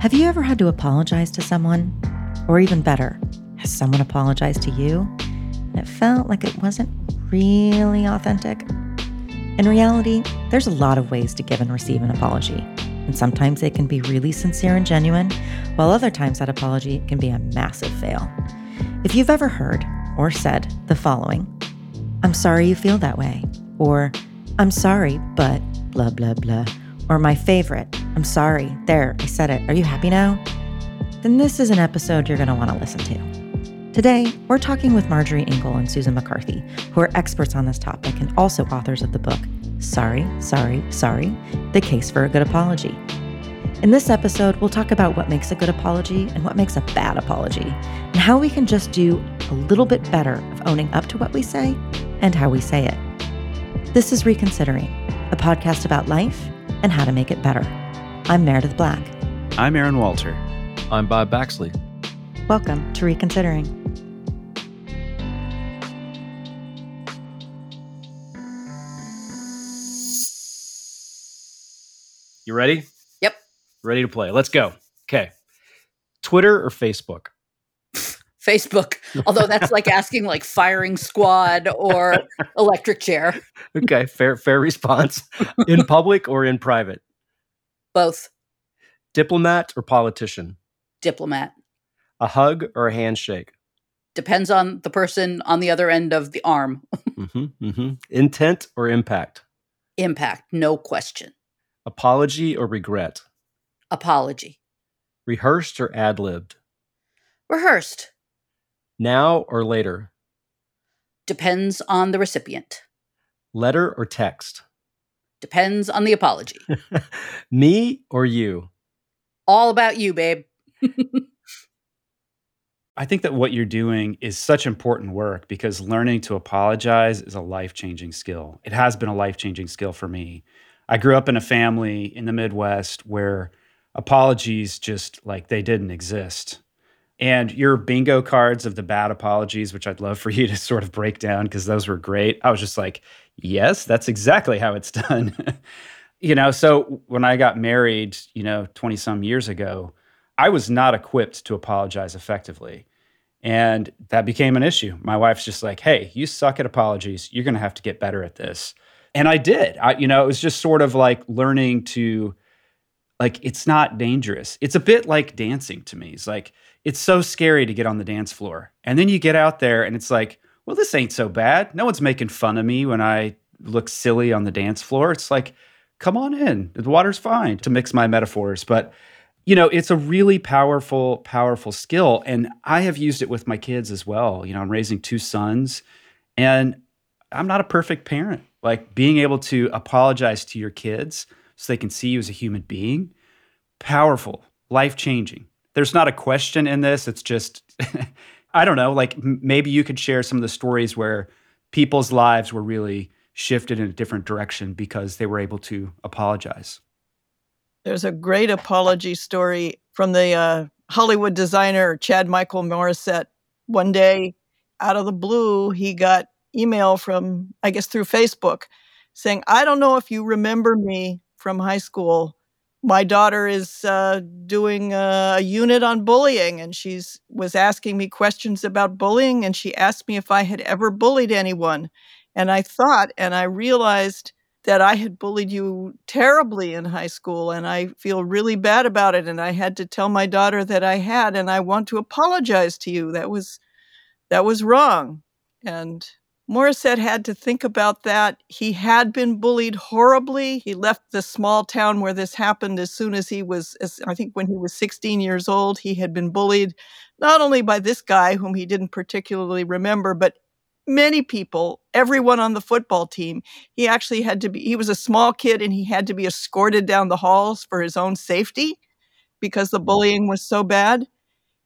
Have you ever had to apologize to someone? Or even better, has someone apologized to you and it felt like it wasn't really authentic? In reality, there's a lot of ways to give and receive an apology, and sometimes they can be really sincere and genuine, while other times that apology can be a massive fail. If you've ever heard or said the following I'm sorry you feel that way, or I'm sorry, but blah, blah, blah, or my favorite, I'm sorry, there, I said it, are you happy now? Then this is an episode you're going to want to listen to. Today, we're talking with Marjorie Ingall and Susan McCarthy, who are experts on this topic and also authors of the book, Sorry, Sorry, Sorry The Case for a Good Apology. In this episode, we'll talk about what makes a good apology and what makes a bad apology, and how we can just do a little bit better of owning up to what we say and how we say it. This is Reconsidering, a podcast about life and how to make it better. I'm Meredith Black. I'm Aaron Walter. I'm Bob Baxley. Welcome to Reconsidering. You ready? Yep. Ready to play. Let's go. Okay. Twitter or Facebook? Facebook. Although that's like asking like firing squad or electric chair. Okay, fair fair response. In public or in private? Both. Diplomat or politician? Diplomat. A hug or a handshake? Depends on the person on the other end of the arm. mm-hmm, mm-hmm. Intent or impact? Impact, no question. Apology or regret? Apology. Rehearsed or ad libbed? Rehearsed. Now or later? Depends on the recipient. Letter or text? Depends on the apology. Me or you? All about you, babe. I think that what you're doing is such important work because learning to apologize is a life changing skill. It has been a life changing skill for me. I grew up in a family in the Midwest where apologies just like they didn't exist. And your bingo cards of the bad apologies, which I'd love for you to sort of break down because those were great. I was just like, yes, that's exactly how it's done. you know, so when I got married, you know, 20 some years ago, I was not equipped to apologize effectively. And that became an issue. My wife's just like, hey, you suck at apologies. You're going to have to get better at this. And I did. I, you know, it was just sort of like learning to, like, it's not dangerous. It's a bit like dancing to me. It's like, it's so scary to get on the dance floor. And then you get out there and it's like, well, this ain't so bad. No one's making fun of me when I look silly on the dance floor. It's like, come on in. The water's fine to mix my metaphors. But, you know, it's a really powerful, powerful skill. And I have used it with my kids as well. You know, I'm raising two sons and I'm not a perfect parent. Like being able to apologize to your kids so they can see you as a human being, powerful, life changing there's not a question in this. It's just, I don't know, like m- maybe you could share some of the stories where people's lives were really shifted in a different direction because they were able to apologize. There's a great apology story from the uh, Hollywood designer Chad Michael Morissette. One day, out of the blue, he got email from, I guess, through Facebook saying, I don't know if you remember me from high school, my daughter is uh, doing a, unit on bullying and she's was asking me questions about bullying and she asked me if i had ever bullied anyone. And i thought and i realized that i had bullied you terribly in high school and i feel really bad about it and i had to tell my daughter that i had and i want to apologize to you. That was that was wrong. And Morissette had to think about that. He had been bullied horribly. He left the small town where this happened as soon as he was, as, I think when he was 16 years old. He had been bullied not only by this guy, whom he didn't particularly remember, but many people, everyone on the football team. He actually had to be, he was a small kid and he had to be escorted down the halls for his own safety because the mm. bullying was so bad.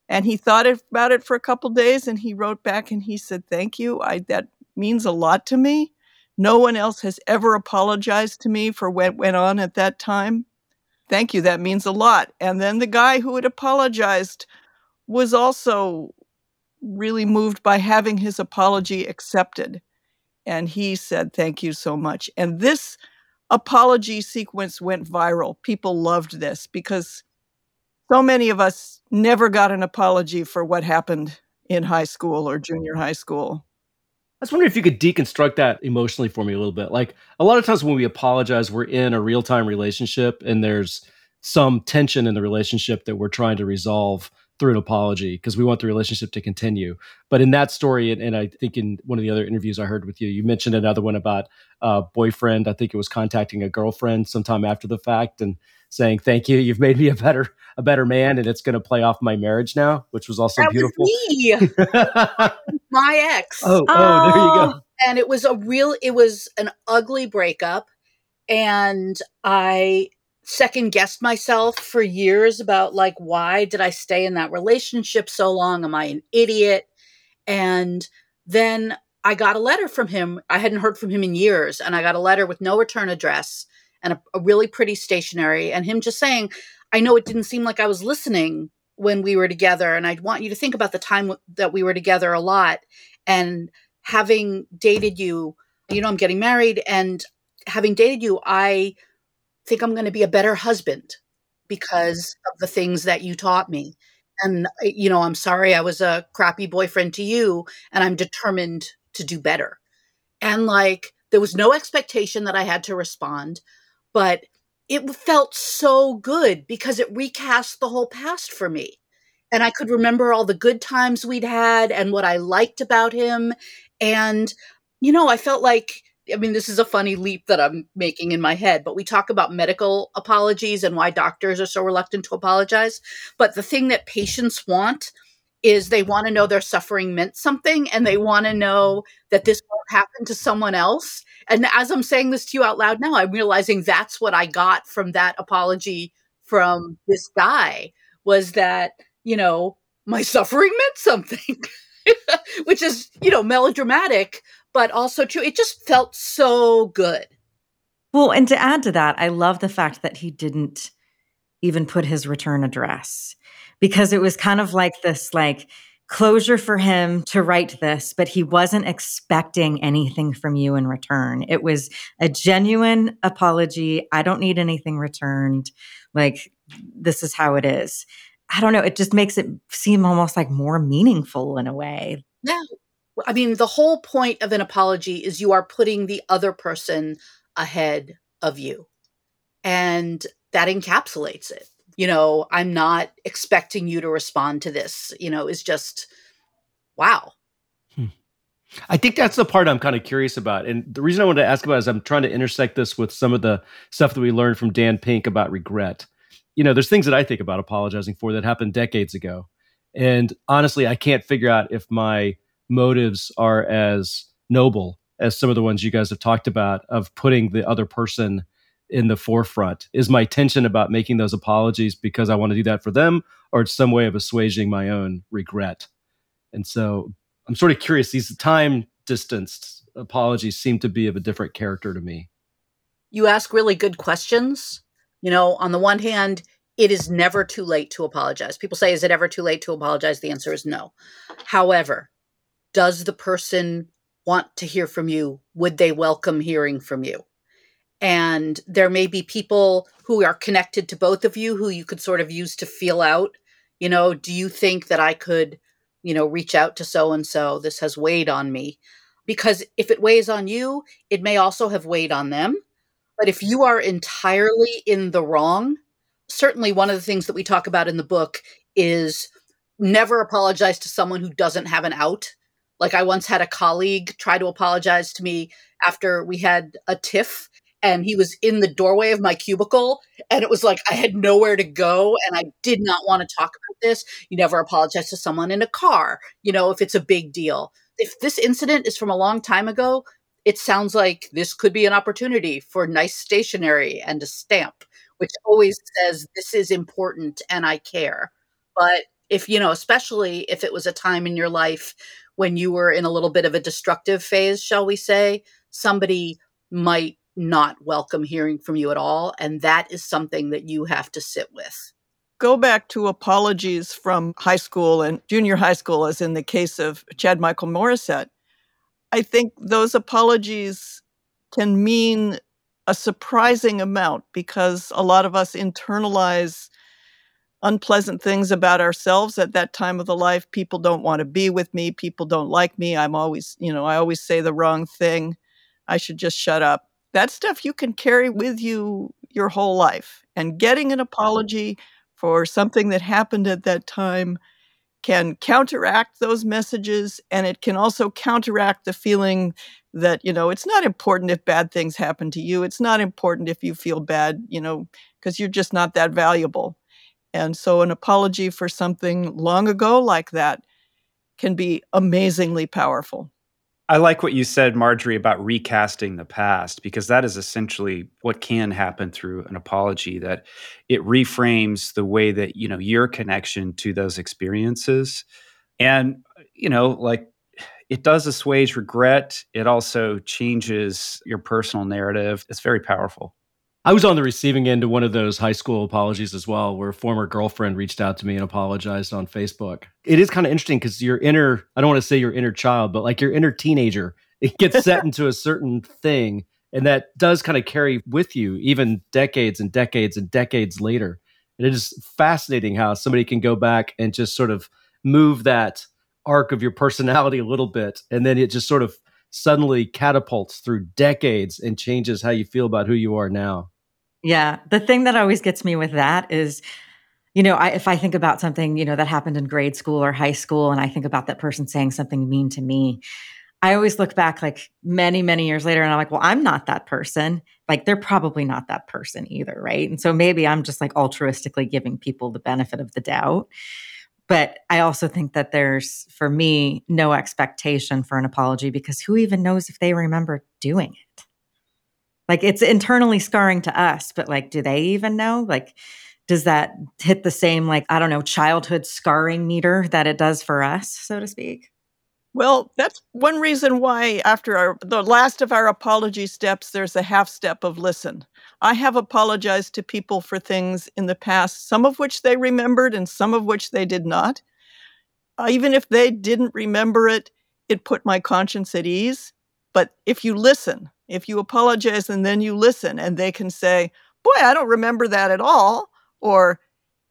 And he thought about it for a couple days and he wrote back and he said, Thank you. I, that means a lot to me. No one else has ever apologized to me for what went on at that time. Thank you. That means a lot. And then the guy who had apologized was also really moved by having his apology accepted. And he said, Thank you so much. And this apology sequence went viral. People loved this because so many of us never got an apology for what happened in high school or junior high school. I was wondering if you could deconstruct that emotionally for me a little bit. Like a lot of times when we apologize, we're in a real time relationship and there's some tension in the relationship that we're trying to resolve through an apology because we want the relationship to continue. But in that story, and, and, I think in one of the other interviews I heard with you, you mentioned another one about a boyfriend. I think it was contacting a girlfriend sometime after the fact and saying, "Thank you, you've made me a better a better man, and it's going to play off my marriage now," which was also that beautiful. Was my ex. Oh, oh, there you oh, go. And it was a real. It was an ugly breakup, and I second guessed myself for years about like why did I stay in that relationship so long? Am I an idiot? And then I got a letter from him. I hadn't heard from him in years, and I got a letter with no return address and a, a really pretty stationery, and him just saying, "I know it didn't seem like I was listening when we were together, and I'd want you to think about the time w- that we were together a lot, and having dated you, you know, I'm getting married, and having dated you, I." think I'm going to be a better husband mm-hmm. because of the things that you taught me. And, eh, you know, I'm sorry I was a crappy boyfriend to you, and I'm determined to do better. And like, there was no expectation that I had to respond, but it felt so good because it recast the whole past for me. And I could remember all the good times we'd had and what I liked about him. And, you know, I felt like I mean, this is a funny leap that I'm making in my head, but we talk about medical apologies and why doctors are so reluctant to apologize. But the thing that patients want is they want to know their suffering meant something and they want to know that this won't happen to someone else. And as I'm saying this to you out loud now, I'm realizing that's what I got from that apology from this guy was that, you know, my suffering meant something. which is, you know, melodramatic, but also true. It just felt so good. Well, and to add to that, I love the fact that he didn't even put his return address because it was kind of like this like closure for him to write this, but he wasn't expecting anything from you in return. It was a genuine apology. I don't need anything returned. Like this is how it is. I don't know, it just makes it seem almost like more meaningful in a way. Yeah. I mean, the whole point of an apology is you are putting the other person ahead of you. And that encapsulates it. You know, I'm not expecting you to respond to this, you know, is just wow. Hmm. I think that's the part I'm kind of curious about. And the reason I wanted to ask about is I'm trying to intersect this with some of the stuff that we learned from Dan Pink about regret. You know, there's things that I think about apologizing for that happened decades ago. And honestly, I can't figure out if my motives are as noble as some of the ones you guys have talked about of putting the other person in the forefront. Is my tension about making those apologies because i want to do that for them or it's some way of assuaging my own regret? And so i'm sort of curious these time distanced apologies seem to be of a different character to me. You ask really good questions. You know on the one hand it is never too late to apologize. People say is it ever too late to apologize? The answer is no. However does the person want to hear from you? Would they welcome hearing from you? And there may be people who are connected to both of you who you could sort of use to feel out, you know, do you think that I could, you know, reach out to so and so? This has weighed on me. Because if it weighs on you, it may also have weighed on them. But if you are entirely in the wrong, certainly one of the things that we talk about in the book is never apologize to someone who doesn't have an out like I once had a colleague try to apologize to me after we had a tiff and he was in the doorway of my cubicle and it was like I had nowhere to go and I did not want to talk about this. You never apologize to someone in a car, you know, if it's a big deal. If this incident is from a long time ago, it sounds like this could be an opportunity for nice stationery and a stamp, which always says this is important and I care. But if, you know, especially if it was a time in your life when you were in a little bit of a destructive phase, shall we say, somebody might not welcome hearing from you at all. And that is something that you have to sit with. Go back to apologies from high school and junior high school, as in the case of Chad Michael Morissette. I think those apologies can mean a surprising amount because a lot of us internalize unpleasant things about ourselves at that time of the life. People don't want to be with me. People don't like me. I'm always, you know, I always say the wrong thing. I should just shut up. That stuff you can carry with you your whole life. And getting an apology for something that happened at that time can counteract those messages and it can also counteract the feeling that you know it's not important if bad things happen to you it's not important if you feel bad you know because you're just not that valuable and so an apology for something long ago like that can be amazingly powerful I like what you said, Marjorie, about recasting the past, because that is essentially what can happen through an apology, that it reframes the way that, you know, your connection to those experiences. And, you know, like it does assuage regret. It also changes your personal narrative. It's very powerful. I was on the receiving end of one of those high school apologies as well, where a former girlfriend reached out to me and apologized on Facebook. It is kind of interesting because your inner, I don't want to say your inner child, but like your inner teenager, it gets set into a certain thing. And that does kind of carry with you even decades and decades and decades later. And it is fascinating how somebody can go back and just sort of move that arc of your personality a little bit. And then it just sort of suddenly catapults through decades and changes how you feel about who you are now. Yeah. The thing that always gets me with that is, you know, I, if I think about something, you know, that happened in grade school or high school, and I think about that person saying something mean to me, I always look back like many, many years later and I'm like, well, I'm not that person. Like they're probably not that person either. Right. And so maybe I'm just like altruistically giving people the benefit of the doubt. But I also think that there's, for me, no expectation for an apology because who even knows if they remember doing it? Like it's internally scarring to us, but like, do they even know? Like, does that hit the same, like, I don't know, childhood scarring meter that it does for us, so to speak? Well, that's one reason why after our, the last of our apology steps, there's a half step of listen. I have apologized to people for things in the past, some of which they remembered and some of which they did not. Uh, even if they didn't remember it, it put my conscience at ease. But if you listen, if you apologize and then you listen, and they can say, Boy, I don't remember that at all. Or,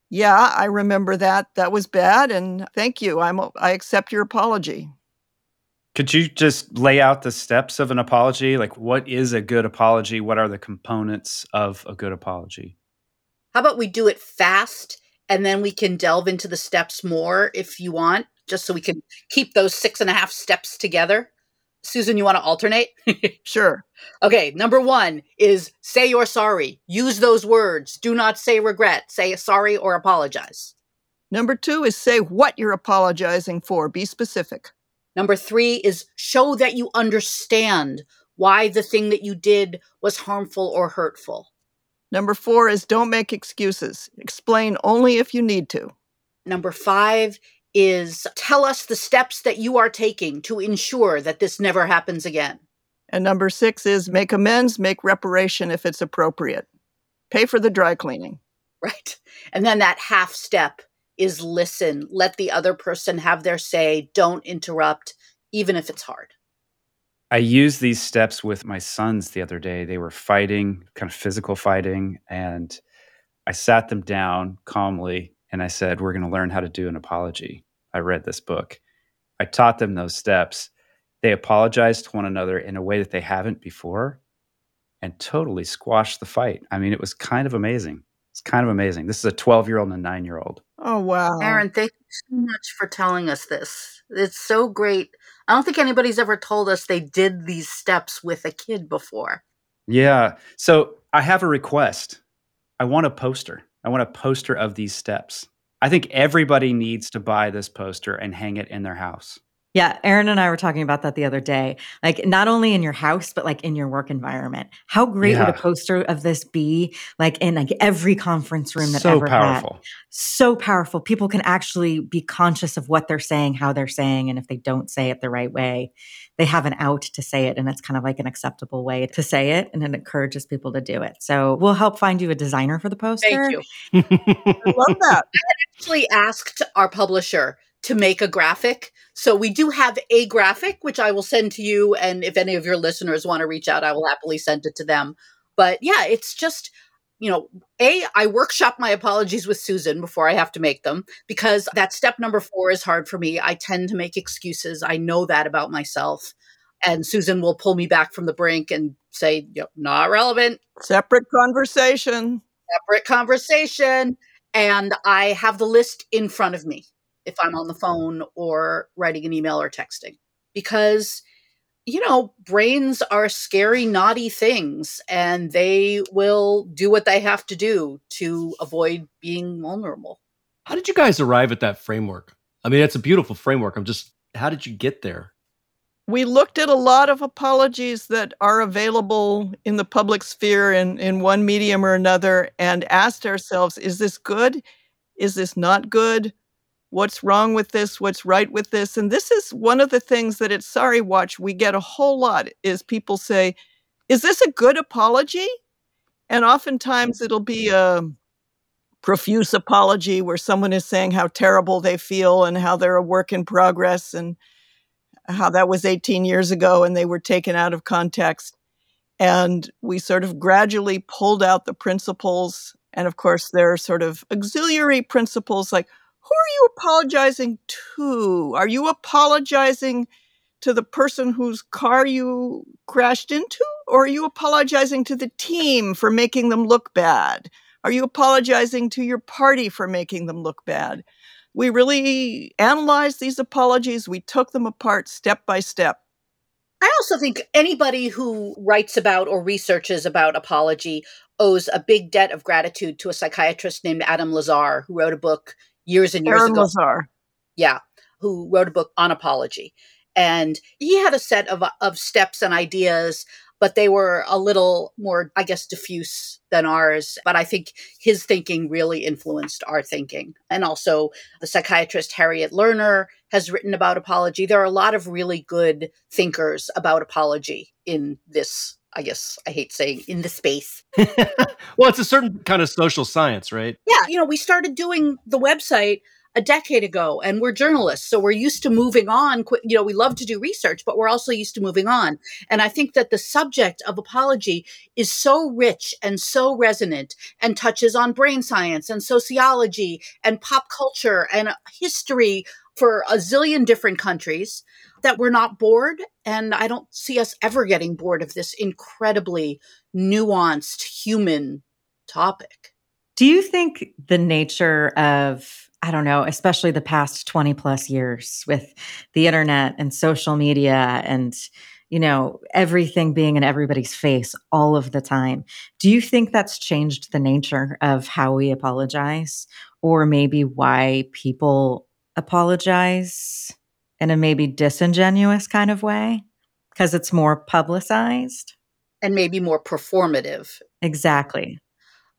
Yeah, I remember that. That was bad. And thank you. I'm, I accept your apology. Could you just lay out the steps of an apology? Like, what is a good apology? What are the components of a good apology? How about we do it fast and then we can delve into the steps more if you want, just so we can keep those six and a half steps together? Susan, you want to alternate? sure. Okay, number one is say you're sorry. Use those words. Do not say regret. Say sorry or apologize. Number two is say what you're apologizing for. Be specific. Number three is show that you understand why the thing that you did was harmful or hurtful. Number four is don't make excuses. Explain only if you need to. Number five is tell us the steps that you are taking to ensure that this never happens again. And number six is make amends, make reparation if it's appropriate. Pay for the dry cleaning. Right. And then that half step is listen, let the other person have their say, don't interrupt, even if it's hard. I used these steps with my sons the other day. They were fighting, kind of physical fighting, and I sat them down calmly and I said, We're going to learn how to do an apology. I read this book. I taught them those steps. They apologized to one another in a way that they haven't before and totally squashed the fight. I mean, it was kind of amazing. It's kind of amazing. This is a 12 year old and a nine year old. Oh, wow. Aaron, thank you so much for telling us this. It's so great. I don't think anybody's ever told us they did these steps with a kid before. Yeah. So I have a request. I want a poster. I want a poster of these steps. I think everybody needs to buy this poster and hang it in their house. Yeah, Aaron and I were talking about that the other day. Like not only in your house, but like in your work environment. How great yeah. would a poster of this be? Like in like every conference room that so ever powerful. Had. So powerful. People can actually be conscious of what they're saying, how they're saying, and if they don't say it the right way, they have an out to say it, and it's kind of like an acceptable way to say it, and it encourages people to do it. So we'll help find you a designer for the poster. Thank you. I love that. I actually asked our publisher to make a graphic. So we do have a graphic, which I will send to you. And if any of your listeners want to reach out, I will happily send it to them. But yeah, it's just, you know, A, I workshop my apologies with Susan before I have to make them because that step number four is hard for me. I tend to make excuses. I know that about myself. And Susan will pull me back from the brink and say, yep, not relevant. Separate conversation. Separate conversation. And I have the list in front of me if I'm on the phone or writing an email or texting because you know, brains are scary, naughty things, and they will do what they have to do to avoid being vulnerable. How did you guys arrive at that framework? I mean, it's a beautiful framework. I'm just, how did you get there? We looked at a lot of apologies that are available in the public sphere in, in one medium or another and asked ourselves, is this good? Is this not good? What's wrong with this what's right with this and this is one of the things that at sorry watch we get a whole lot is people say is this a good apology? And oftentimes it'll be a profuse apology where someone is saying how terrible they feel and how they're a work in progress and how that was 18 years ago and they were taken out of context. And we sort of gradually pulled out the principles and of course there are sort of auxiliary principles like who are you apologizing to? Are you apologizing to the person whose car you crashed into? Or are you apologizing to the team for making them look bad? Are you apologizing to your party for making them look bad? We really analyzed these apologies. We took them apart step by step. I also think anybody who writes about or researches about apology owes a big debt of gratitude to a psychiatrist named Aaron Lazare, who wrote a book years and years Aaron ago. Lazare. Yeah, who wrote a book on apology. And he had a set of, of steps and ideas, but they were a little more, I guess, diffuse than ours. But I think his thinking really influenced our thinking. And also, the psychiatrist Harriet Lerner has written about apology. There are a lot of really good thinkers about apology in this I guess I hate saying in the space. well, it's a certain kind of social science, right? Yeah. You know, we started doing the website a decade ago and we're journalists so we're used to moving on you know we love to do research but we're also used to moving on and i think that the subject of apology is so rich and so resonant and touches on brain science and sociology and pop culture and history for a zillion different countries that we're not bored. And I don't see us ever getting bored of this incredibly nuanced human topic. Do you think the nature of, I don't know, especially the past 20 plus years with the internet and social media and, you know, everything being in everybody's face all of the time, do you think that's changed the nature of how we apologize or maybe why people apologize? in a maybe disingenuous kind of way because it's more publicized and maybe more performative. Exactly.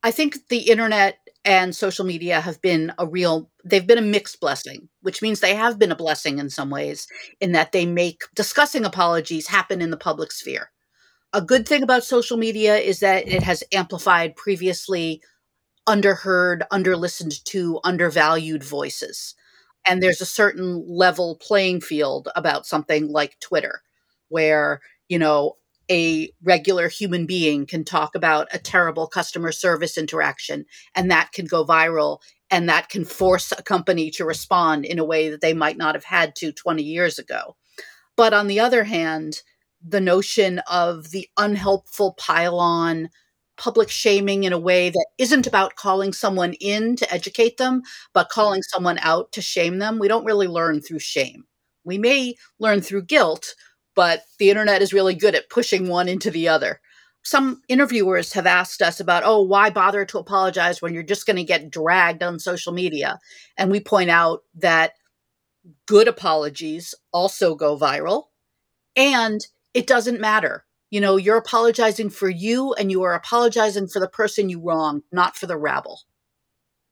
I think the internet and social media have been a real they've been a mixed blessing, which means they have been a blessing in some ways in that they make discussing apologies happen in the public sphere. A good thing about social media is that it has amplified previously underheard, underlistened to, undervalued voices and there's a certain level playing field about something like Twitter, where, you know, a regular human being can talk about a terrible customer service interaction and that can go viral and that can force a company to respond in a way that they might not have had to 20 years ago. But on the other hand, the notion of the unhelpful pile-on public shaming in a way that isn't about calling someone in to educate them, but calling someone out to shame them. We don't really learn through shame. We may learn through guilt, but the internet is really good at pushing one into the other. Some interviewers have asked us about, oh, why bother to apologize when you're just going to get dragged on social media? And we point out that good apologies also go viral and it doesn't matter you know, you're apologizing for you and you are apologizing for the person you wronged, not for the rabble.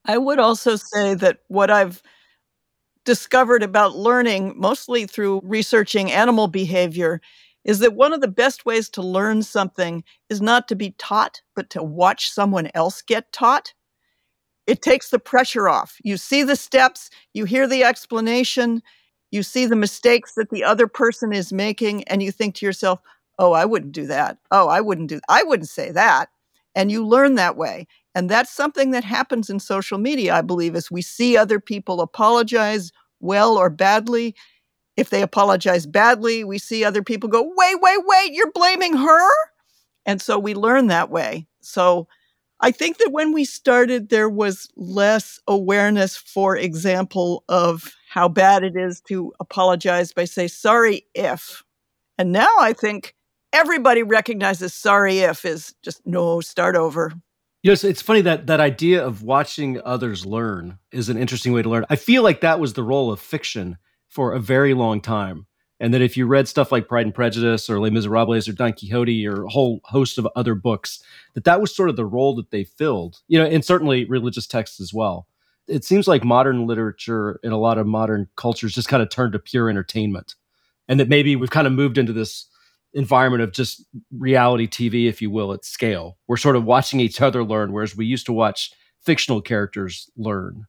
I would also say that what I've discovered about learning, mostly through researching animal behavior, is that one of the best ways to learn something is not to be taught, but to watch someone else get taught. It takes the pressure off. You see the steps, you hear the explanation, you see the mistakes that the other person is making, and you think to yourself, oh, I wouldn't do that. Oh, I wouldn't do, I wouldn't say that. And you learn that way. And that's something that happens in social media, I believe, is we see other people apologize well or badly. If they apologize badly, we see other people go, wait, wait, wait, you're blaming her? And so we learn that way. So I think that when we started, there was less awareness, for example, of how bad it is to apologize by say sorry if. And now I think everybody recognizes sorry if is just no, start over. You know, it's, it's funny that that idea of watching others learn is an interesting way to learn. I feel like that was the role of fiction for a very long time. And that if you read stuff like Pride and Prejudice or Les Miserables or Don Quixote or a whole host of other books, that that was sort of the role that they filled, you know, and certainly religious texts as well. It seems like modern literature in a lot of modern cultures just kind of turned to pure entertainment. And that maybe we've kind of moved into this environment of just reality TV, if you will, at scale. We're sort of watching each other learn, whereas we used to watch fictional characters learn.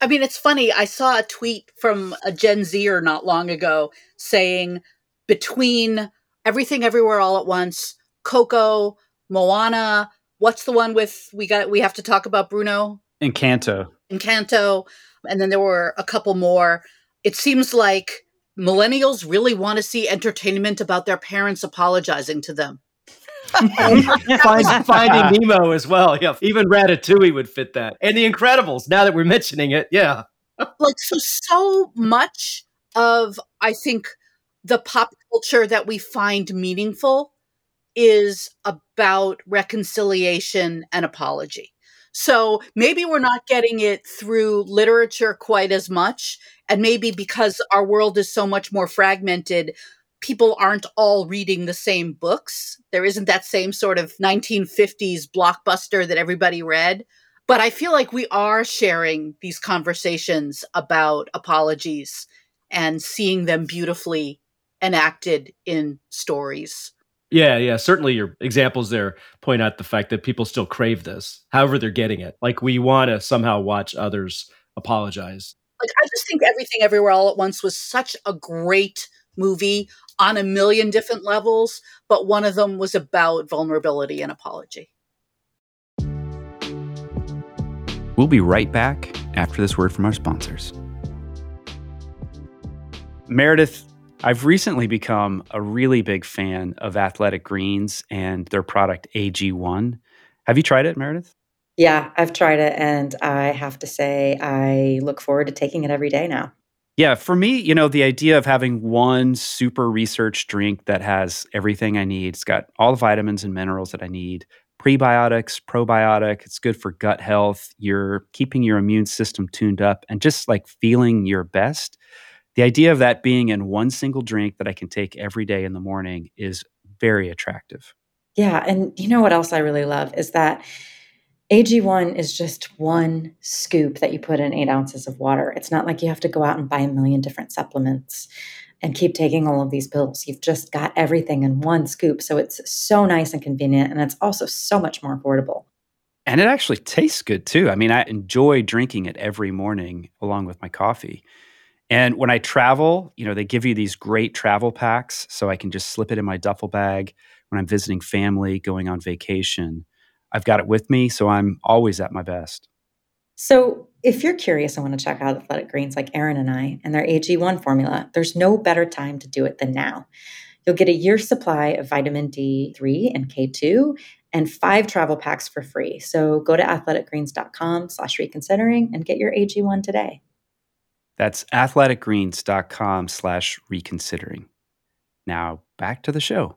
I mean, it's funny. I saw a tweet from a Gen Zer not long ago saying between Everything Everywhere All at Once, Coco, Moana, what's the one with we got we have to talk about Bruno? Encanto. Encanto, and then there were a couple more. It seems like millennials really want to see entertainment about their parents apologizing to them. Find, finding Nemo as well. Yeah, even Ratatouille would fit that, and The Incredibles. Now that we're mentioning it, yeah. like so, so much of I think the pop culture that we find meaningful is about reconciliation and apology. So maybe we're not getting it through literature quite as much. And maybe because our world is so much more fragmented, people aren't all reading the same books. There isn't that same sort of 1950s blockbuster that everybody read. But I feel like we are sharing these conversations about apologies and seeing them beautifully enacted in stories. Yeah, yeah. Certainly your examples there point out the fact that people still crave this, however they're getting it. Like we want to somehow watch others apologize. Like I just think everything everywhere all at once was such a great movie on a million different levels, but one of them was about vulnerability and apology. We'll be right back after this word from our sponsors. Meredith, I've recently become a really big fan of Athletic Greens and their product AG1. Have you tried it, Meredith? Yeah, I've tried it and I have to say I look forward to taking it every day now. Yeah, for me, you know, the idea of having one super research drink that has everything I need, it's got all the vitamins and minerals that I need, prebiotics, probiotic, it's good for gut health, you're keeping your immune system tuned up and just like feeling your best. The idea of that being in one single drink that I can take every day in the morning is very attractive. Yeah, and you know what else I really love is that AG1 is just one scoop that you put in eight ounces of water. It's not like you have to go out and buy a million different supplements and keep taking all of these pills. You've just got everything in one scoop. So it's so nice and convenient. And it's also so much more affordable. And it actually tastes good too. I mean, I enjoy drinking it every morning along with my coffee. And when I travel, you know, they give you these great travel packs so I can just slip it in my duffel bag when I'm visiting family, going on vacation. I've got it with me, so I'm always at my best. So, if you're curious and want to check out Athletic Greens like Aaron and I and their AG1 formula, there's no better time to do it than now. You'll get a year's supply of vitamin D3 and K2 and five travel packs for free. So go to athleticgreens.com slash reconsidering and get your AG1 today. That's athleticgreens.com slash reconsidering. Now back to the show.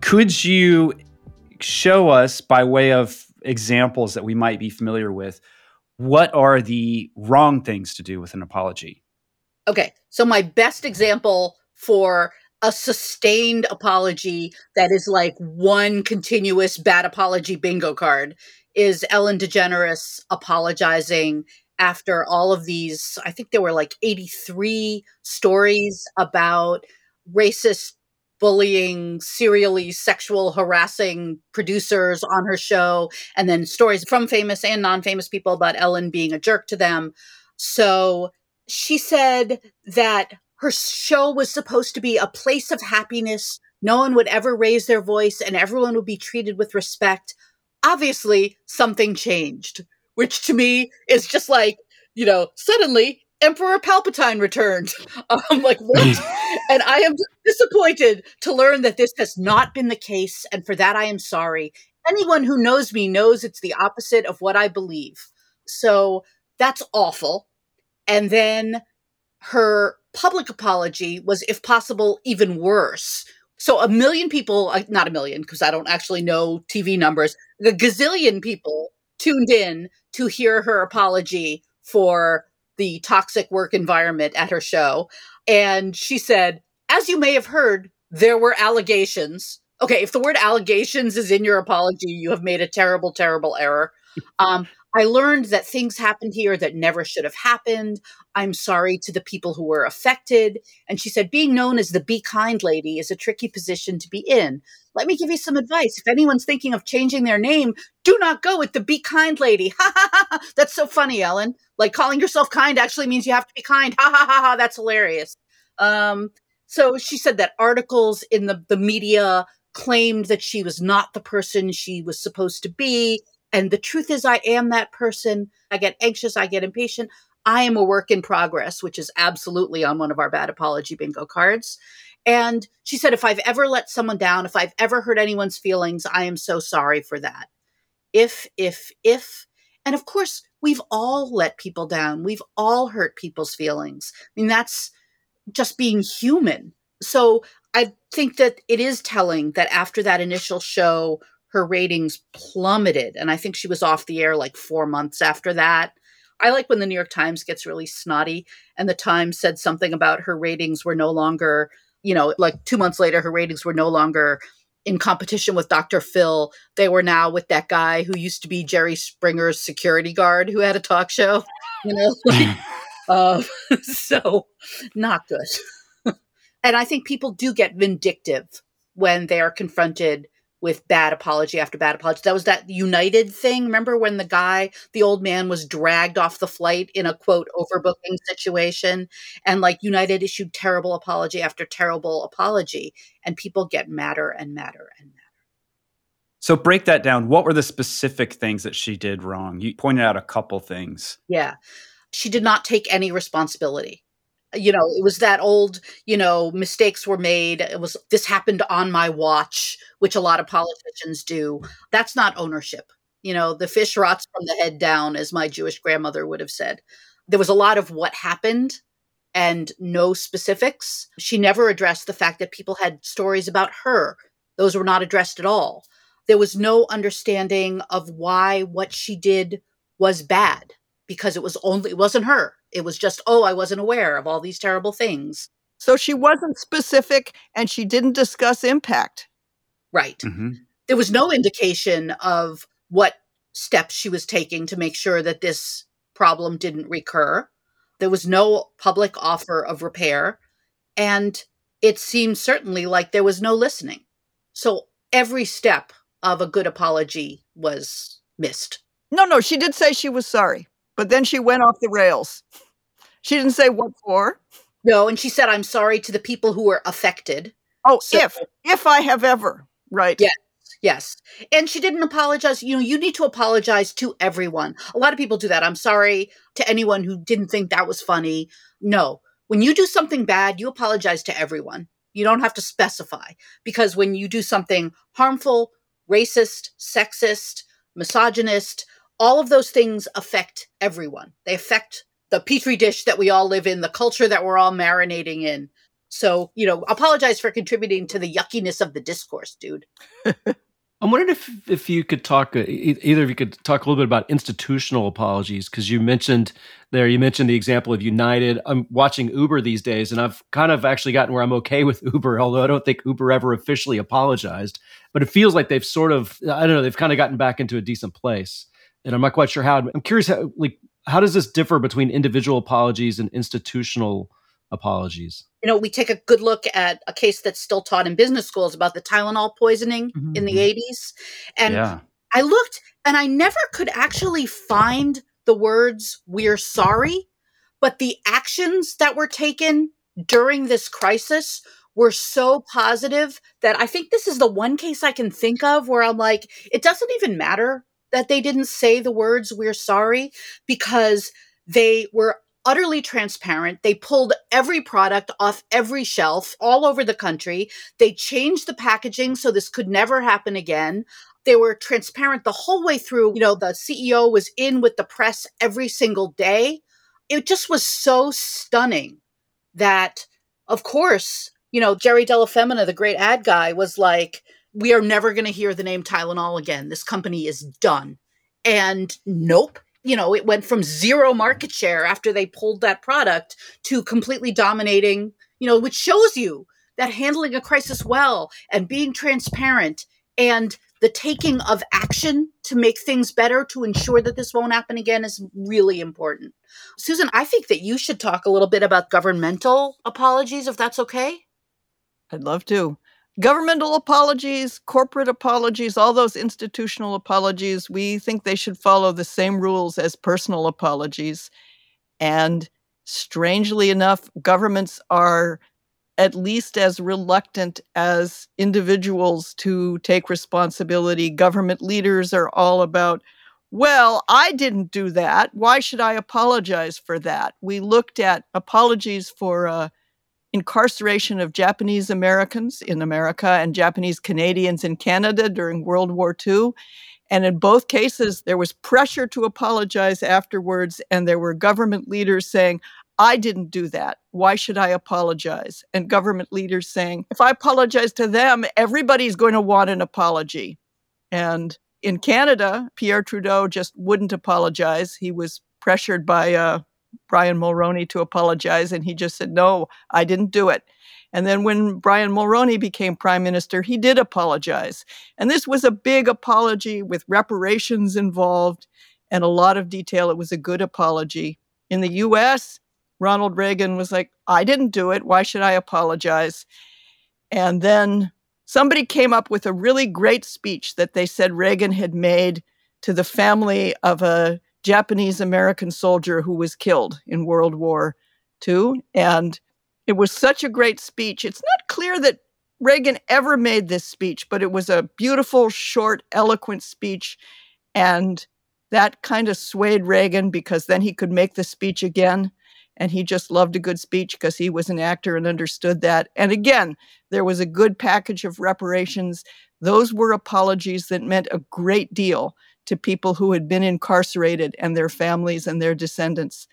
Could you show us, by way of examples that we might be familiar with, what are the wrong things to do with an apology? Okay, so my best example for a sustained apology that is like one continuous bad apology bingo card is Ellen DeGeneres apologizing after all of these. I think there were like 83 stories about racist bullying, serially sexual harassing producers on her show, and then stories from famous and non famous people about Ellen being a jerk to them. So she said that her show was supposed to be a place of happiness. No one would ever raise their voice and everyone would be treated with respect. Obviously, something changed, which to me is just like, you know, suddenly Emperor Palpatine returned. I'm like, what? and I am disappointed to learn that this has not been the case. And for that, I am sorry. Anyone who knows me knows it's the opposite of what I believe. So that's awful. And then her public apology was, if possible, even worse. So a million people, uh, not a million, because I don't actually know TV numbers, a gazillion people tuned in to hear her apology for the toxic work environment at her show. And she said, as you may have heard, there were allegations. Okay, if the word allegations is in your apology, you have made a terrible, terrible error. Um, I learned that things happened here that never should have happened. I'm sorry to the people who were affected. And she said, being known as the Be Kind Lady is a tricky position to be in. Let me give you some advice. If anyone's thinking of changing their name, do not go with the Be Kind Lady. Ha ha ha. ha. That's so funny, Ellen. Like calling yourself kind actually means you have to be kind. Ha ha ha ha. That's hilarious. Um, so she said that articles in the, the media claimed that she was not the person she was supposed to be and the truth is, I am that person. I get anxious, I get impatient. I am a work in progress, which is absolutely on one of our bad apology bingo cards. And she said, if I've ever let someone down, if I've ever hurt anyone's feelings, I am so sorry for that. If, if, if. And of course, we've all let people down. We've all hurt people's feelings. I mean, that's just being human. So I think that it is telling that after that initial show, her ratings plummeted. And I think she was off the air like four months after that. I like when the New York Times gets really snotty, and the Times said something about her ratings were no longer, you know, like two months later, her ratings were no longer in competition with Dr. Phil. They were now with that guy who used to be Jerry Springer's security guard who had a talk show, you know? uh, so, not good. and I think people do get vindictive when they are confronted with bad apology after bad apology. That was that United thing. Remember when the guy, the old man, was dragged off the flight in a quote overbooking situation? And like United issued terrible apology after terrible apology, and people get madder and madder and madder. So break that down. What were the specific things that she did wrong? You pointed out a couple things. Yeah. She did not take any responsibility you know it was that old you know mistakes were made it was this happened on my watch which a lot of politicians do. That's not ownership. You know the fish rots from the head down as my jewish grandmother would have said. There was a lot of what happened and no specifics. She never addressed the fact that people had stories about her. Those were not addressed at all. There was no understanding of why what she did was bad because it was only it wasn't her it was just, oh, I wasn't aware of all these terrible things. So she wasn't specific and she didn't discuss impact. Right. Mm-hmm. There was no indication of what steps she was taking to make sure that this problem didn't recur. There was no public offer of repair. And it seemed certainly like there was no listening. So every step of a good apology was missed. No, no, she did say she was sorry. But then she went off the rails. She didn't say what for. No, and she said, I'm sorry to the people who were affected. Oh, so, if, if I have ever. Right. Yes. Yes. And she didn't apologize. You know, you need to apologize to everyone. A lot of people do that. I'm sorry to anyone who didn't think that was funny. No. When you do something bad, you apologize to everyone. You don't have to specify because when you do something harmful, racist, sexist, misogynist, all of those things affect everyone. They affect the petri dish that we all live in, the culture that we're all marinating in. So, you know, apologize for contributing to the yuckiness of the discourse, dude. I'm wondering if if you could talk uh, either of you could talk a little bit about institutional apologies because you mentioned there you mentioned the example of United. I'm watching Uber these days, and I've kind of actually gotten where I'm okay with Uber, although I don't think Uber ever officially apologized. But it feels like they've sort of I don't know they've kind of gotten back into a decent place and I'm not quite sure how. I'm curious how like how does this differ between individual apologies and institutional apologies? You know, we take a good look at a case that's still taught in business schools about the Tylenol poisoning mm-hmm. in the 80s. Mm-hmm. And yeah. I looked and I never could actually find the words we're sorry, but the actions that were taken during this crisis were so positive that I think this is the one case I can think of where I'm like, it doesn't even matter that they didn't say the words, we're sorry, because they were utterly transparent. They pulled every product off every shelf all over the country. They changed the packaging so this could never happen again. They were transparent the whole way through. You know, the CEO was in with the press every single day. It just was so stunning that, of course, you know, Jerry Della Femina, the great ad guy, was like, we are never going to hear the name Tylenol again. This company is done. And nope. You know, it went from zero market share after they pulled that product to completely dominating, you know, which shows you that handling a crisis well and being transparent and the taking of action to make things better to ensure that this won't happen again is really important. Susan, I think that you should talk a little bit about governmental apologies, if that's okay. I'd love to. Governmental apologies, corporate apologies, all those institutional apologies, we think they should follow the same rules as personal apologies. And strangely enough, governments are at least as reluctant as individuals to take responsibility. Government leaders are all about, well, I didn't do that. Why should I apologize for that? We looked at apologies for uh, incarceration of Japanese Americans in America and Japanese Canadians in Canada during World War II. And in both cases, there was pressure to apologize afterwards, and there were government leaders saying, I didn't do that. Why should I apologize? And government leaders saying, if I apologize to them, everybody's going to want an apology. And in Canada, Pierre Trudeau just wouldn't apologize. He was pressured by uh, Brian Mulroney to apologize, and he just said, no, I didn't do it. And then when Brian Mulroney became prime minister, he did apologize. And this was a big apology with reparations involved and a lot of detail. It was a good apology. In the US, Ronald Reagan was like, I didn't do it. Why should I apologize? And then somebody came up with a really great speech that they said Reagan had made to the family of a Japanese American soldier who was killed in World War II. And it was such a great speech. It's not clear that Reagan ever made this speech, but it was a beautiful, short, eloquent speech. And that kind of swayed Reagan because then he could make the speech again and he just loved a good speech because he was an actor and understood that. And again, there was a good package of reparations. Those were apologies that meant a great deal to people who had been incarcerated and their families and their descendants.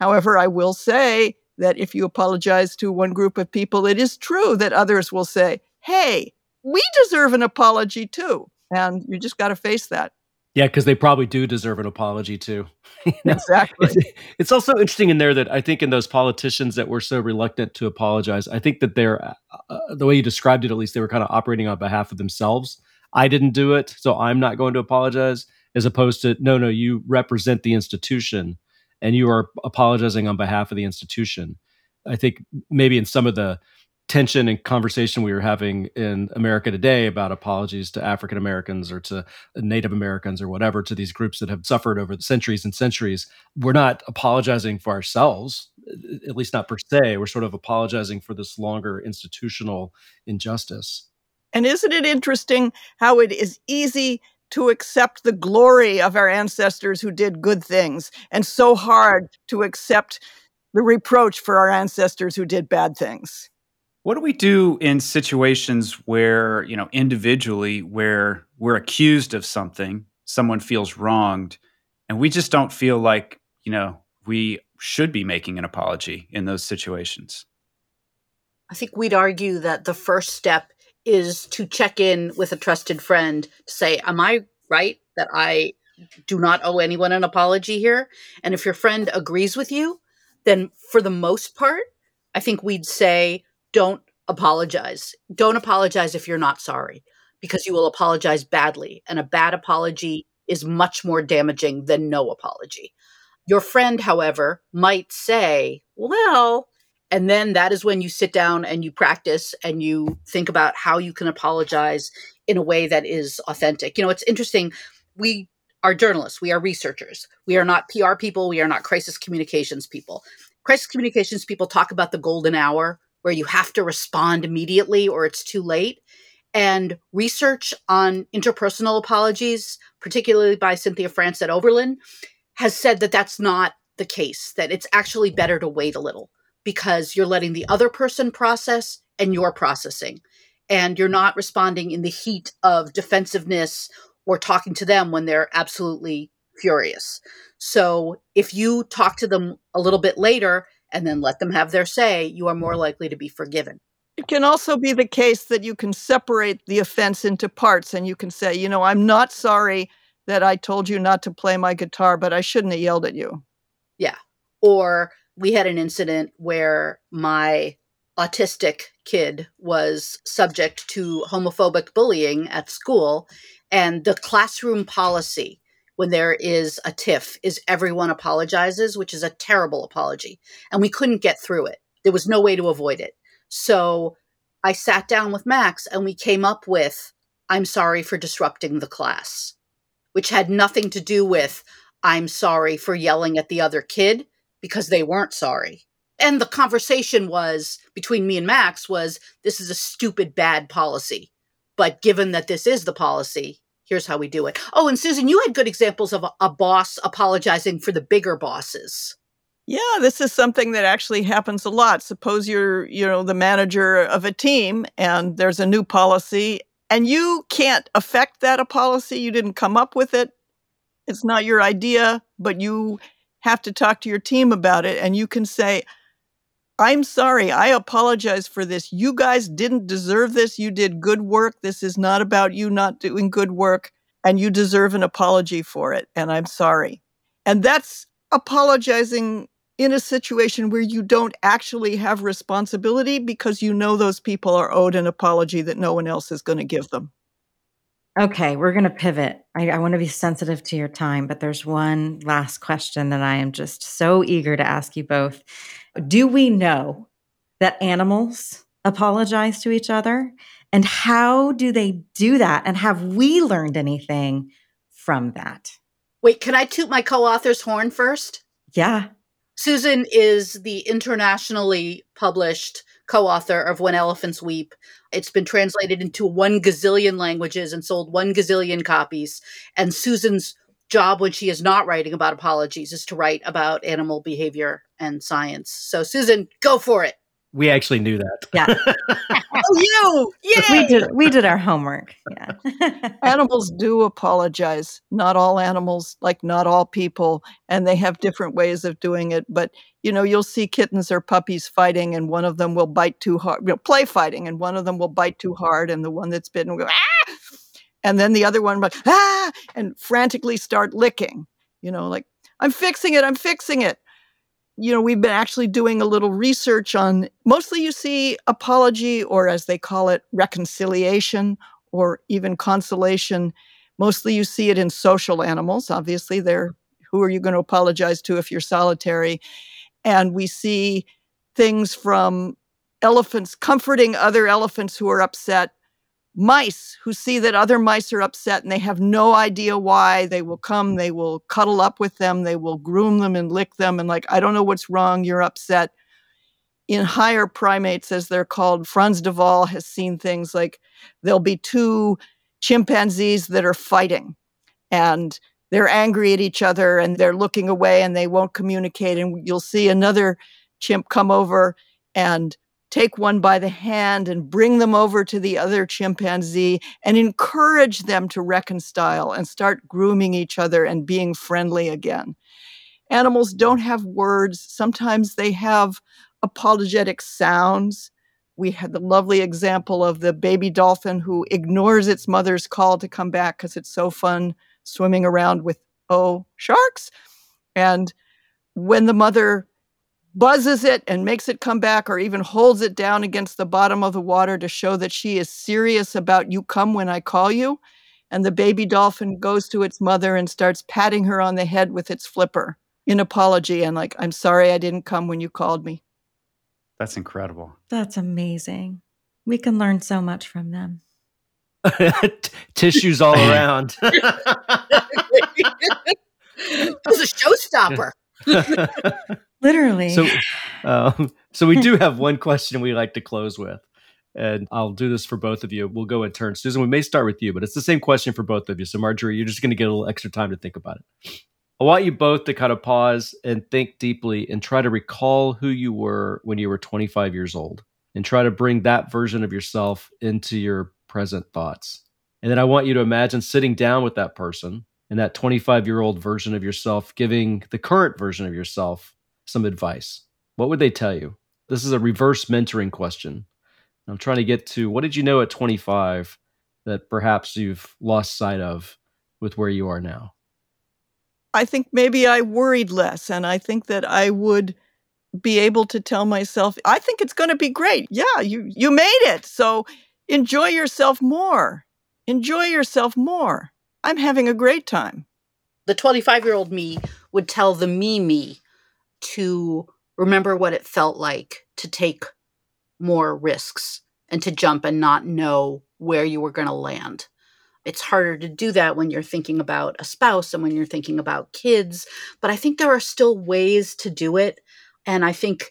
However, I will say that if you apologize to one group of people, it is true that others will say, hey, we deserve an apology too. And you just got to face that. Yeah, because they probably do deserve an apology too. exactly. It's, it's, also interesting in there that I think in those politicians that were so reluctant to apologize, I think that they're uh, uh, the way you described it, at least they were kind of operating on behalf of themselves. I didn't do it, so I'm not going to apologize, as opposed to no, no, you represent the institution and you are apologizing on behalf of the institution. I think maybe in some of the tension and conversation we were having in America today about apologies to African Americans or to Native Americans or whatever, to these groups that have suffered over the centuries and centuries. We're not apologizing for ourselves, at least not per se. We're sort of apologizing for this longer institutional injustice. And isn't it interesting how it is easy to accept the glory of our ancestors who did good things and so hard to accept the reproach for our ancestors who did bad things? What do we do in situations where, you know, individually, where we're accused of something, someone feels wronged, and we just don't feel like, you know, we should be making an apology in those situations? I think we'd argue that the first step is to check in with a trusted friend to say, Am I right that I do not owe anyone an apology here? And if your friend agrees with you, then for the most part, I think we'd say, don't apologize. Don't apologize if you're not sorry because you will apologize badly. And a bad apology is much more damaging than no apology. Your friend, however, might say, well, and then that is when you sit down and you practice and you think about how you can apologize in a way that is authentic. You know, it's interesting. We are journalists, we are researchers, we are not PR people, we are not crisis communications people crisis communications people talk about the golden hour where you have to respond immediately or it's too late. And research on interpersonal apologies, particularly by Cynthia Frantz at Oberlin, has said that that's not the case, that it's actually better to wait a little because you're letting the other person process and you're processing. And you're not responding in the heat of defensiveness or talking to them when they're absolutely furious. So if you talk to them a little bit later and then let them have their say, you are more likely to be forgiven. It can also be the case that you can separate the offense into parts and you can say, you know, I'm not sorry that I told you not to play my guitar, but I shouldn't have yelled at you. Yeah. Or we had an incident where my autistic kid was subject to homophobic bullying at school and the classroom policy when there is a tiff is everyone apologizes, which is a terrible apology. And we couldn't get through it. There was no way to avoid it. So I sat down with Max and we came up with I'm sorry for disrupting the class, which had nothing to do with I'm sorry for yelling at the other kid because they weren't sorry. And the conversation was between me and Max was this is a stupid bad policy. But given that this is the policy, here's how we do it. Oh, and Susan, you had good examples of a, a boss apologizing for the bigger bosses. Yeah, this is something that actually happens a lot. Suppose you're, you know, the manager of a team and there's a new policy and you can't affect that a policy. You didn't come up with it. It's not your idea, but you have to talk to your team about it and you can say, I'm sorry. I apologize for this. You guys didn't deserve this. You did good work. This is not about you not doing good work, and you deserve an apology for it. And I'm sorry. And that's apologizing in a situation where you don't actually have responsibility because you know those people are owed an apology that no one else is going to give them. Okay, we're going to pivot. I, I want to be sensitive to your time, but there's one last question that I am just so eager to ask you both. Do we know that animals apologize to each other? And how do they do that? And have we learned anything from that? Wait, can I toot my co author's horn first? Yeah. Susan is the internationally published co author of When Elephants Weep. It's been translated into one gazillion languages and sold one gazillion copies. And Susan's job when she is not writing about apologies is to write about animal behavior and science. So, Susan, go for it. We actually knew that. Yeah. oh, you! Yeah. We did. We did our homework. Yeah. animals do apologize. Not all animals, like not all people, and they have different ways of doing it. But you know, you'll see kittens or puppies fighting, and one of them will bite too hard. You know, play fighting, and one of them will bite too hard, and the one that's bitten will go ah, and then the other one will ah, and frantically start licking. You know, like I'm fixing it. I'm fixing it you know, we've been actually doing a little research on mostly you see apology, or as they call it, reconciliation, or even consolation. Mostly you see it in social animals. Obviously, they're who are you going to apologize to if you're solitary? And we see things from elephants comforting other elephants who are upset mice who see that other mice are upset and they have no idea why they will come they will cuddle up with them they will groom them and lick them and like i don't know what's wrong you're upset. In higher primates as they're called Frans de Waal has seen things like there'll be two chimpanzees that are fighting and they're angry at each other and they're looking away and they won't communicate and you'll see another chimp come over and take one by the hand and bring them over to the other chimpanzee and encourage them to reconcile and start grooming each other and being friendly again. Animals don't have words, sometimes they have apologetic sounds. We had the lovely example of the baby dolphin who ignores its mother's call to come back because it's so fun swimming around with, oh, sharks. And when the mother buzzes it and makes it come back or even holds it down against the bottom of the water to show that she is serious about you come when I call you. And the baby dolphin goes to its mother and starts patting her on the head with its flipper in apology and like, I'm sorry I didn't come when you called me. That's incredible. That's amazing. We can learn so much from them. Tissues all around. It was a showstopper. Literally. So, um, so we do have one question we like to close with, and I'll do this for both of you. We'll go in turn. Susan, we may start with you, but it's the same question for both of you. So, Marjorie, you're just going to get a little extra time to think about it. I want you both to kind of pause and think deeply and try to recall who you were when you were 25 years old and try to bring that version of yourself into your present thoughts. And then I want you to imagine sitting down with that person and that 25 year old version of yourself giving the current version of yourself some advice. What would they tell you? This is a reverse mentoring question. I'm trying to get to what did you know at 25 that perhaps you've lost sight of with where you are now? I think maybe I worried less. And I think that I would be able to tell myself, I think it's going to be great. Yeah, you, you made it. So enjoy yourself more. Enjoy yourself more. I'm having a great time. The 25 year old me would tell the me me to remember what it felt like to take more risks and to jump and not know where you were going to land it's harder to do that when you're thinking about a spouse and when you're thinking about kids. But I think there are still ways to do it. And I think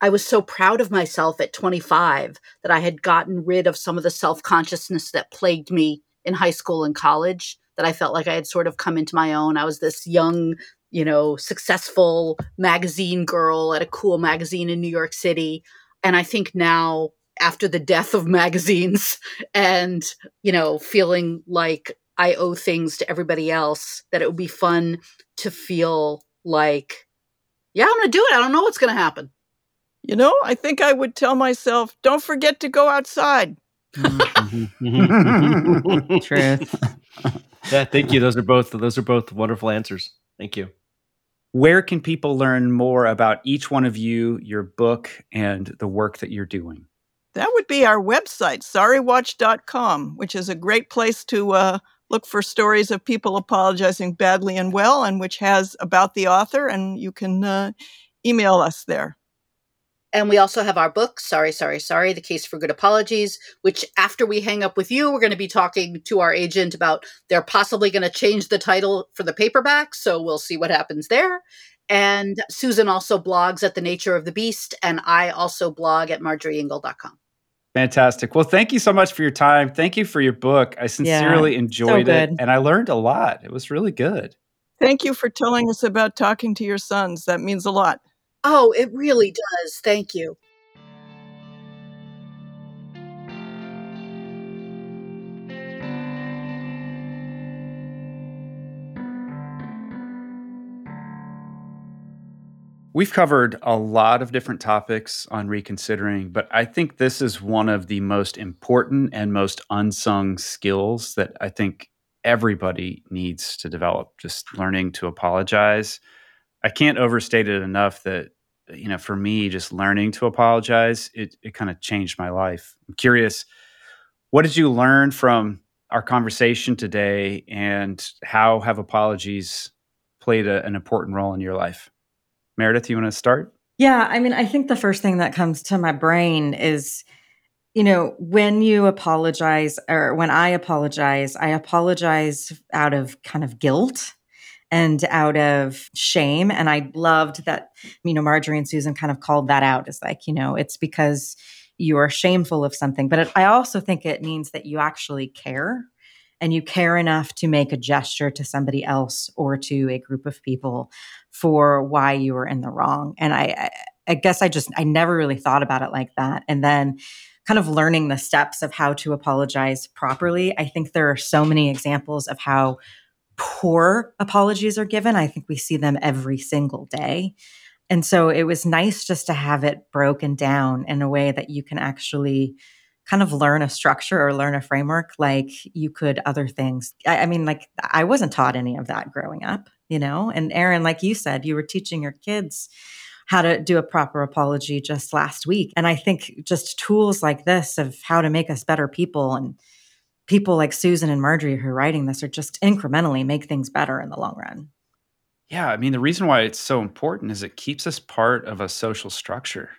I was so proud of myself at 25 that I had gotten rid of some of the self consciousness that plagued me in high school and college, that I felt like I had sort of come into my own. I was this young, you know, successful magazine girl at a cool magazine in New York City. And I think now after the death of magazines and, you know, feeling like I owe things to everybody else, that it would be fun to feel like, yeah, I'm going to do it. I don't know what's going to happen. You know, I think I would tell myself, don't forget to go outside. Mm-hmm. Truth. yeah, thank you. Those are both those are both wonderful answers. Thank you. Where can people learn more about each one of you, your book, and the work that you're doing? That would be our website, sorrywatch.com, which is a great place to uh, look for stories of people apologizing badly and well, and which has about the author, and you can uh, email us there. And we also have our book, Sorry, Sorry, Sorry, The Case for Good Apologies, which after we hang up with you, we're going to be talking to our agent about they're possibly going to change the title for the paperback. So we'll see what happens there. And Susan also blogs at The Nature of the Beast, and I also blog at marjorieingall.com. Fantastic. Well, thank you so much for your time. Thank you for your book. I sincerely yeah, enjoyed so it and I learned a lot. It was really good. Thank you for telling us about talking to your sons. That means a lot. Oh, it really does. Thank you. We've covered a lot of different topics on reconsidering, but I think this is one of the most important and most unsung skills that I think everybody needs to develop just learning to apologize. I can't overstate it enough that you know for me just learning to apologize it it kind of changed my life. I'm curious what did you learn from our conversation today and how have apologies played a, an important role in your life? Meredith, you want to start? Yeah, I mean, I think the first thing that comes to my brain is, you know, when you apologize or when I apologize, I apologize out of kind of guilt and out of shame. And I loved that, you know, Marjorie and Susan kind of called that out as like, you know, it's because you are shameful of something. But it, I also think it means that you actually care and you care enough to make a gesture to somebody else or to a group of people for why you were in the wrong. And I, I guess I just, I never really thought about it like that. And then kind of learning the steps of how to apologize properly. I think there are so many examples of how poor apologies are given. I think we see them every single day. And so it was nice just to have it broken down in a way that you can actually kind of learn a structure or learn a framework like you could other things. I, I, mean, like I wasn't taught any of that growing up, you know? And Aaron, like you said, you were teaching your kids how to do a proper apology just last week. And I think just tools like this of how to make us better people and people like Susan and Marjorie who are writing this are just incrementally make things better in the long run. Yeah. I mean, the reason why it's so important is it keeps us part of a social structure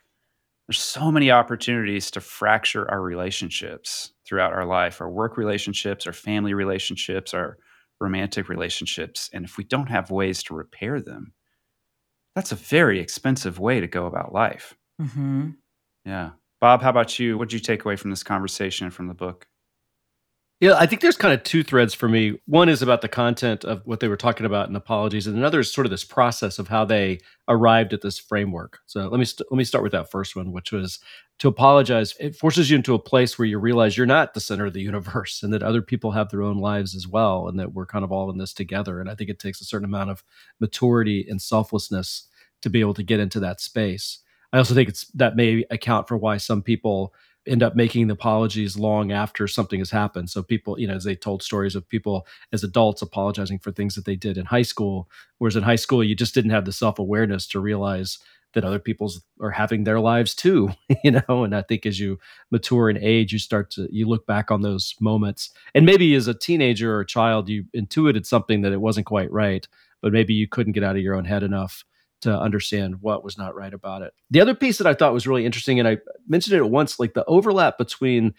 there's so many opportunities to fracture our relationships throughout our life our work relationships our family relationships our romantic relationships and if we don't have ways to repair them That's a very expensive way to go about life. Mm-hmm. Yeah. Bob, how about you? What did you take away from this conversation from the book? Yeah, I think there's kind of two threads for me. One is about the content of what they were talking about in apologies, and another is sort of this process of how they arrived at this framework. So let me st- let me start with that first one, which was to apologize. It forces you into a place where you realize you're not the center of the universe, and that other people have their own lives as well, and that we're kind of all in this together. And I think it takes a certain amount of maturity and selflessness to be able to get into that space. I also think it's that may account for why some people end up making the apologies long after something has happened. So people, you know, as they told stories of people as adults apologizing for things that they did in high school, whereas in high school you just didn't have the self awareness to realize that other people's are having their lives too, you know. And I think as you mature in age, you start to you look back on those moments, and maybe as a teenager or a child, you intuited something that it wasn't quite right, but maybe you couldn't get out of your own head enough to understand what was not right about it. The other piece that I thought was really interesting, and I mentioned it once, like the overlap between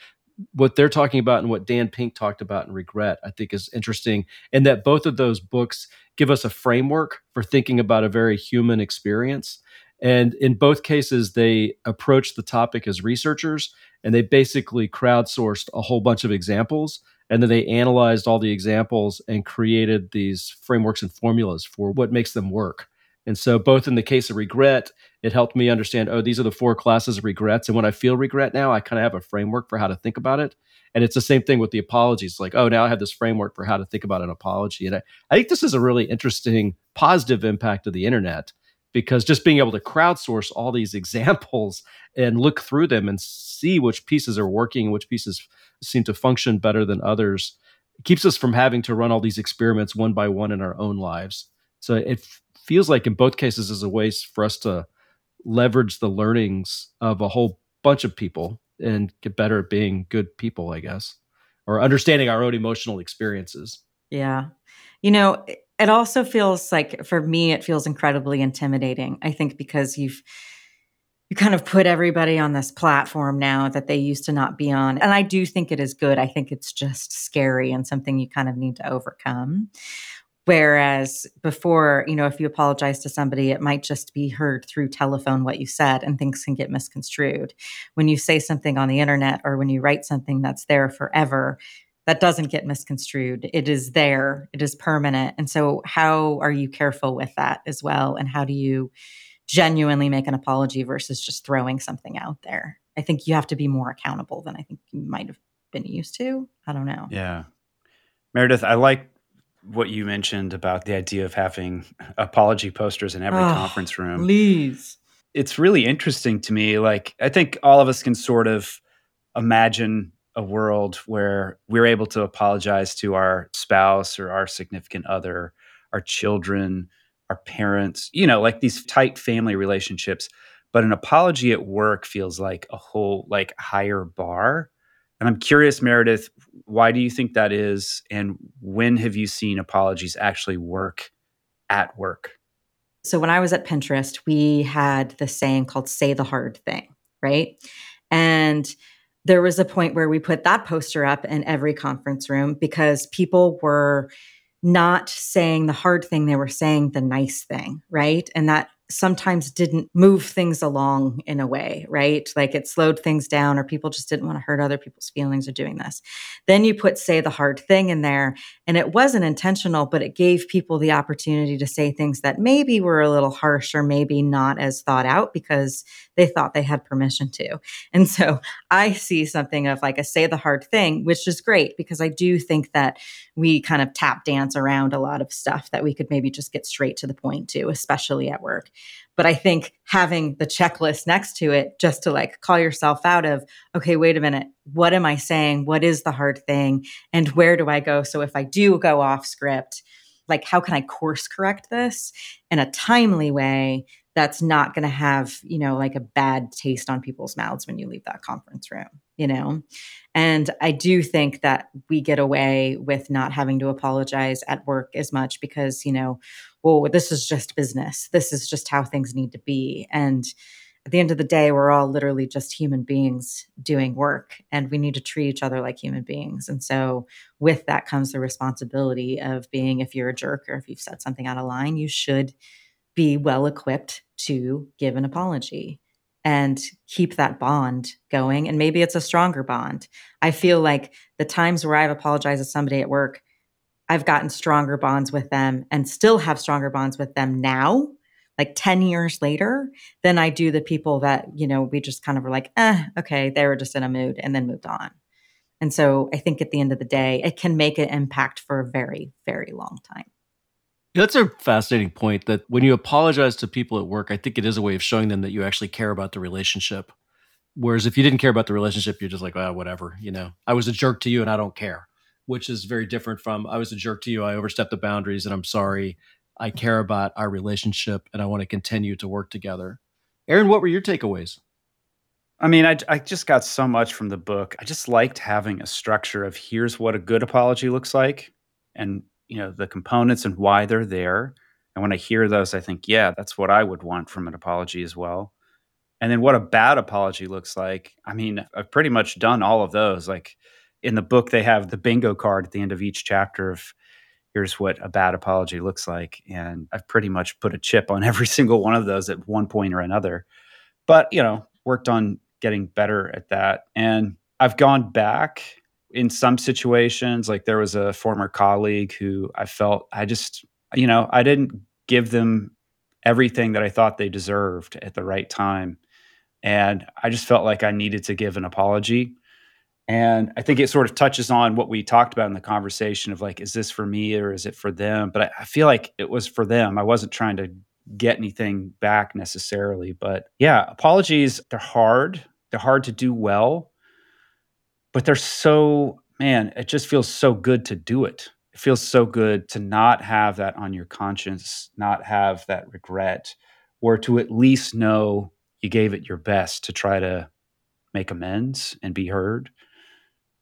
what they're talking about and what Dan Pink talked about in Regret, I think is interesting. And that both of those books give us a framework for thinking about a very human experience. And in both cases, they approach the topic as researchers and they basically crowdsourced a whole bunch of examples. And then they analyzed all the examples and created these frameworks and formulas for what makes them work. And so, both in the case of regret, it helped me understand, oh, these are the four classes of regrets. And when I feel regret now, I kind of have a framework for how to think about it. And it's the same thing with the apologies. Like, oh, now I have this framework for how to think about an apology. And I, I think this is a really interesting positive impact of the internet because just being able to crowdsource all these examples and look through them and see which pieces are working, which pieces seem to function better than others, keeps us from having to run all these experiments one by one in our own lives. So it feels like in both cases is a way for us to leverage the learnings of a whole bunch of people and get better at being good people, I guess, or understanding our own emotional experiences. Yeah. You know, it also feels like for me, it feels incredibly intimidating. I think because you've, you kind of put everybody on this platform now that they used to not be on. And I do think it is good. I think it's just scary and something you kind of need to overcome. Whereas before, you know, if you apologize to somebody, it might just be heard through telephone what you said and things can get misconstrued. When you say something on the internet or when you write something that's there forever, that doesn't get misconstrued. It is there, it is permanent. And so, how are you careful with that as well? And how do you genuinely make an apology versus just throwing something out there? I think you have to be more accountable than I think you might have been used to. I don't know. Yeah. Meredith, I like what you mentioned about the idea of having apology posters in every oh, conference room. Please. It's really interesting to me. Like, I think all of us can sort of imagine a world where we're able to apologize to our spouse or our significant other, our children, our parents, you know, like these tight family relationships. But an apology at work feels like a whole, like, higher bar and I'm curious, Meredith, why do you think that is? And when have you seen apologies actually work at work? So, when I was at Pinterest, we had this saying called say the hard thing, right? And there was a point where we put that poster up in every conference room because people were not saying the hard thing, they were saying the nice thing, right? And that sometimes didn't move things along in a way, right? Like it slowed things down, or people just didn't want to hurt other people's feelings of doing this. Then you put, say, the hard thing in there, and it wasn't intentional, but it gave people the opportunity to say things that maybe were a little harsh or maybe not as thought out because they thought they had permission to. And so I see something of like a say the hard thing, which is great because I do think that we kind of tap dance around a lot of stuff that we could maybe just get straight to the point to, especially at work. But I think having the checklist next to it just to like call yourself out of, okay, wait a minute, what am I saying? What is the hard thing? And where do I go? So if I do go off script, like how can I course correct this in a timely way that's not going to have, you know, like a bad taste on people's mouths when you leave that conference room, you know? And I do think that we get away with not having to apologize at work as much because, you know, well, this is just business. This is just how things need to be. And at the end of the day, we're all literally just human beings doing work and we need to treat each other like human beings. And so, with that comes the responsibility of being, if you're a jerk or if you've said something out of line, you should be well equipped to give an apology and keep that bond going. And maybe it's a stronger bond. I feel like the times where I've apologized to somebody at work, I've gotten stronger bonds with them and still have stronger bonds with them now, like 10 years later, than I do the people that, you know, we just kind of were like, eh, okay, they were just in a mood and then moved on. And so I think at the end of the day, it can make an impact for a very, very long time. That's a fascinating point that when you apologize to people at work, I think it is a way of showing them that you actually care about the relationship. Whereas if you didn't care about the relationship, you're just like, oh, whatever, you know, I was a jerk to you and I don't care, which is very different from I was a jerk to you, I overstepped the boundaries and I'm sorry. I care about our relationship and I want to continue to work together. Aaron, what were your takeaways? I mean, I, I just got so much from the book. I just liked having a structure of here's what a good apology looks like and you know the components and why they're there. And when i hear those i think yeah that's what i would want from an apology as well. And then what a bad apology looks like i mean i've pretty much done all of those. Like in the book they have the bingo card at the end of each chapter of here's what a bad apology looks like. And i've pretty much put a chip on every single one of those at one point or another. But you know worked on getting better at that. And i've gone back in some situations, like there was a former colleague who I felt I just, you know, I didn't give them everything that I thought they deserved at the right time. And I just felt like I needed to give an apology. And I think it sort of touches on what we talked about in the conversation of like, is this for me or is it for them? But I, I feel like it was for them. I wasn't trying to get anything back necessarily. But yeah, apologies, they're hard. They're hard to do well but they're so man it just feels so good to do it it feels so good to not have that on your conscience not have that regret or to at least know you gave it your best to try to make amends and be heard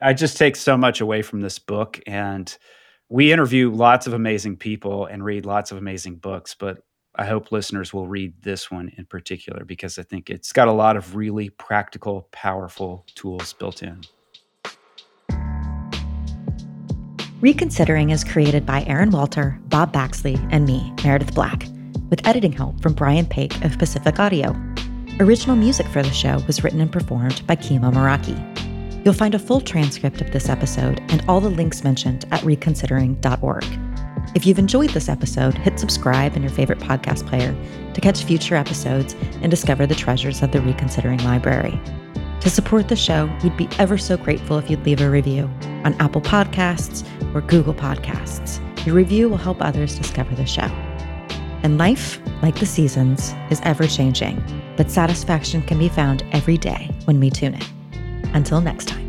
i just take so much away from this book and we interview lots of amazing people and read lots of amazing books but I hope listeners will read this one in particular because I think it's got a lot of really practical, powerful tools built in. Reconsidering is created by Aaron Walter, Bob Baxley, and me, Meredith Black, with editing help from Brian Pake of Pacific Audio. Original music for the show was written and performed by Kimo Meraki. You'll find a full transcript of this episode and all the links mentioned at reconsidering.org. If you've enjoyed this episode, hit subscribe in your favorite podcast player to catch future episodes and discover the treasures of the Reconsidering Library. To support the show, we'd be ever so grateful if you'd leave a review on Apple Podcasts or Google Podcasts. Your review will help others discover the show. And life, like the seasons, is ever changing, but satisfaction can be found every day when we tune in. Until next time.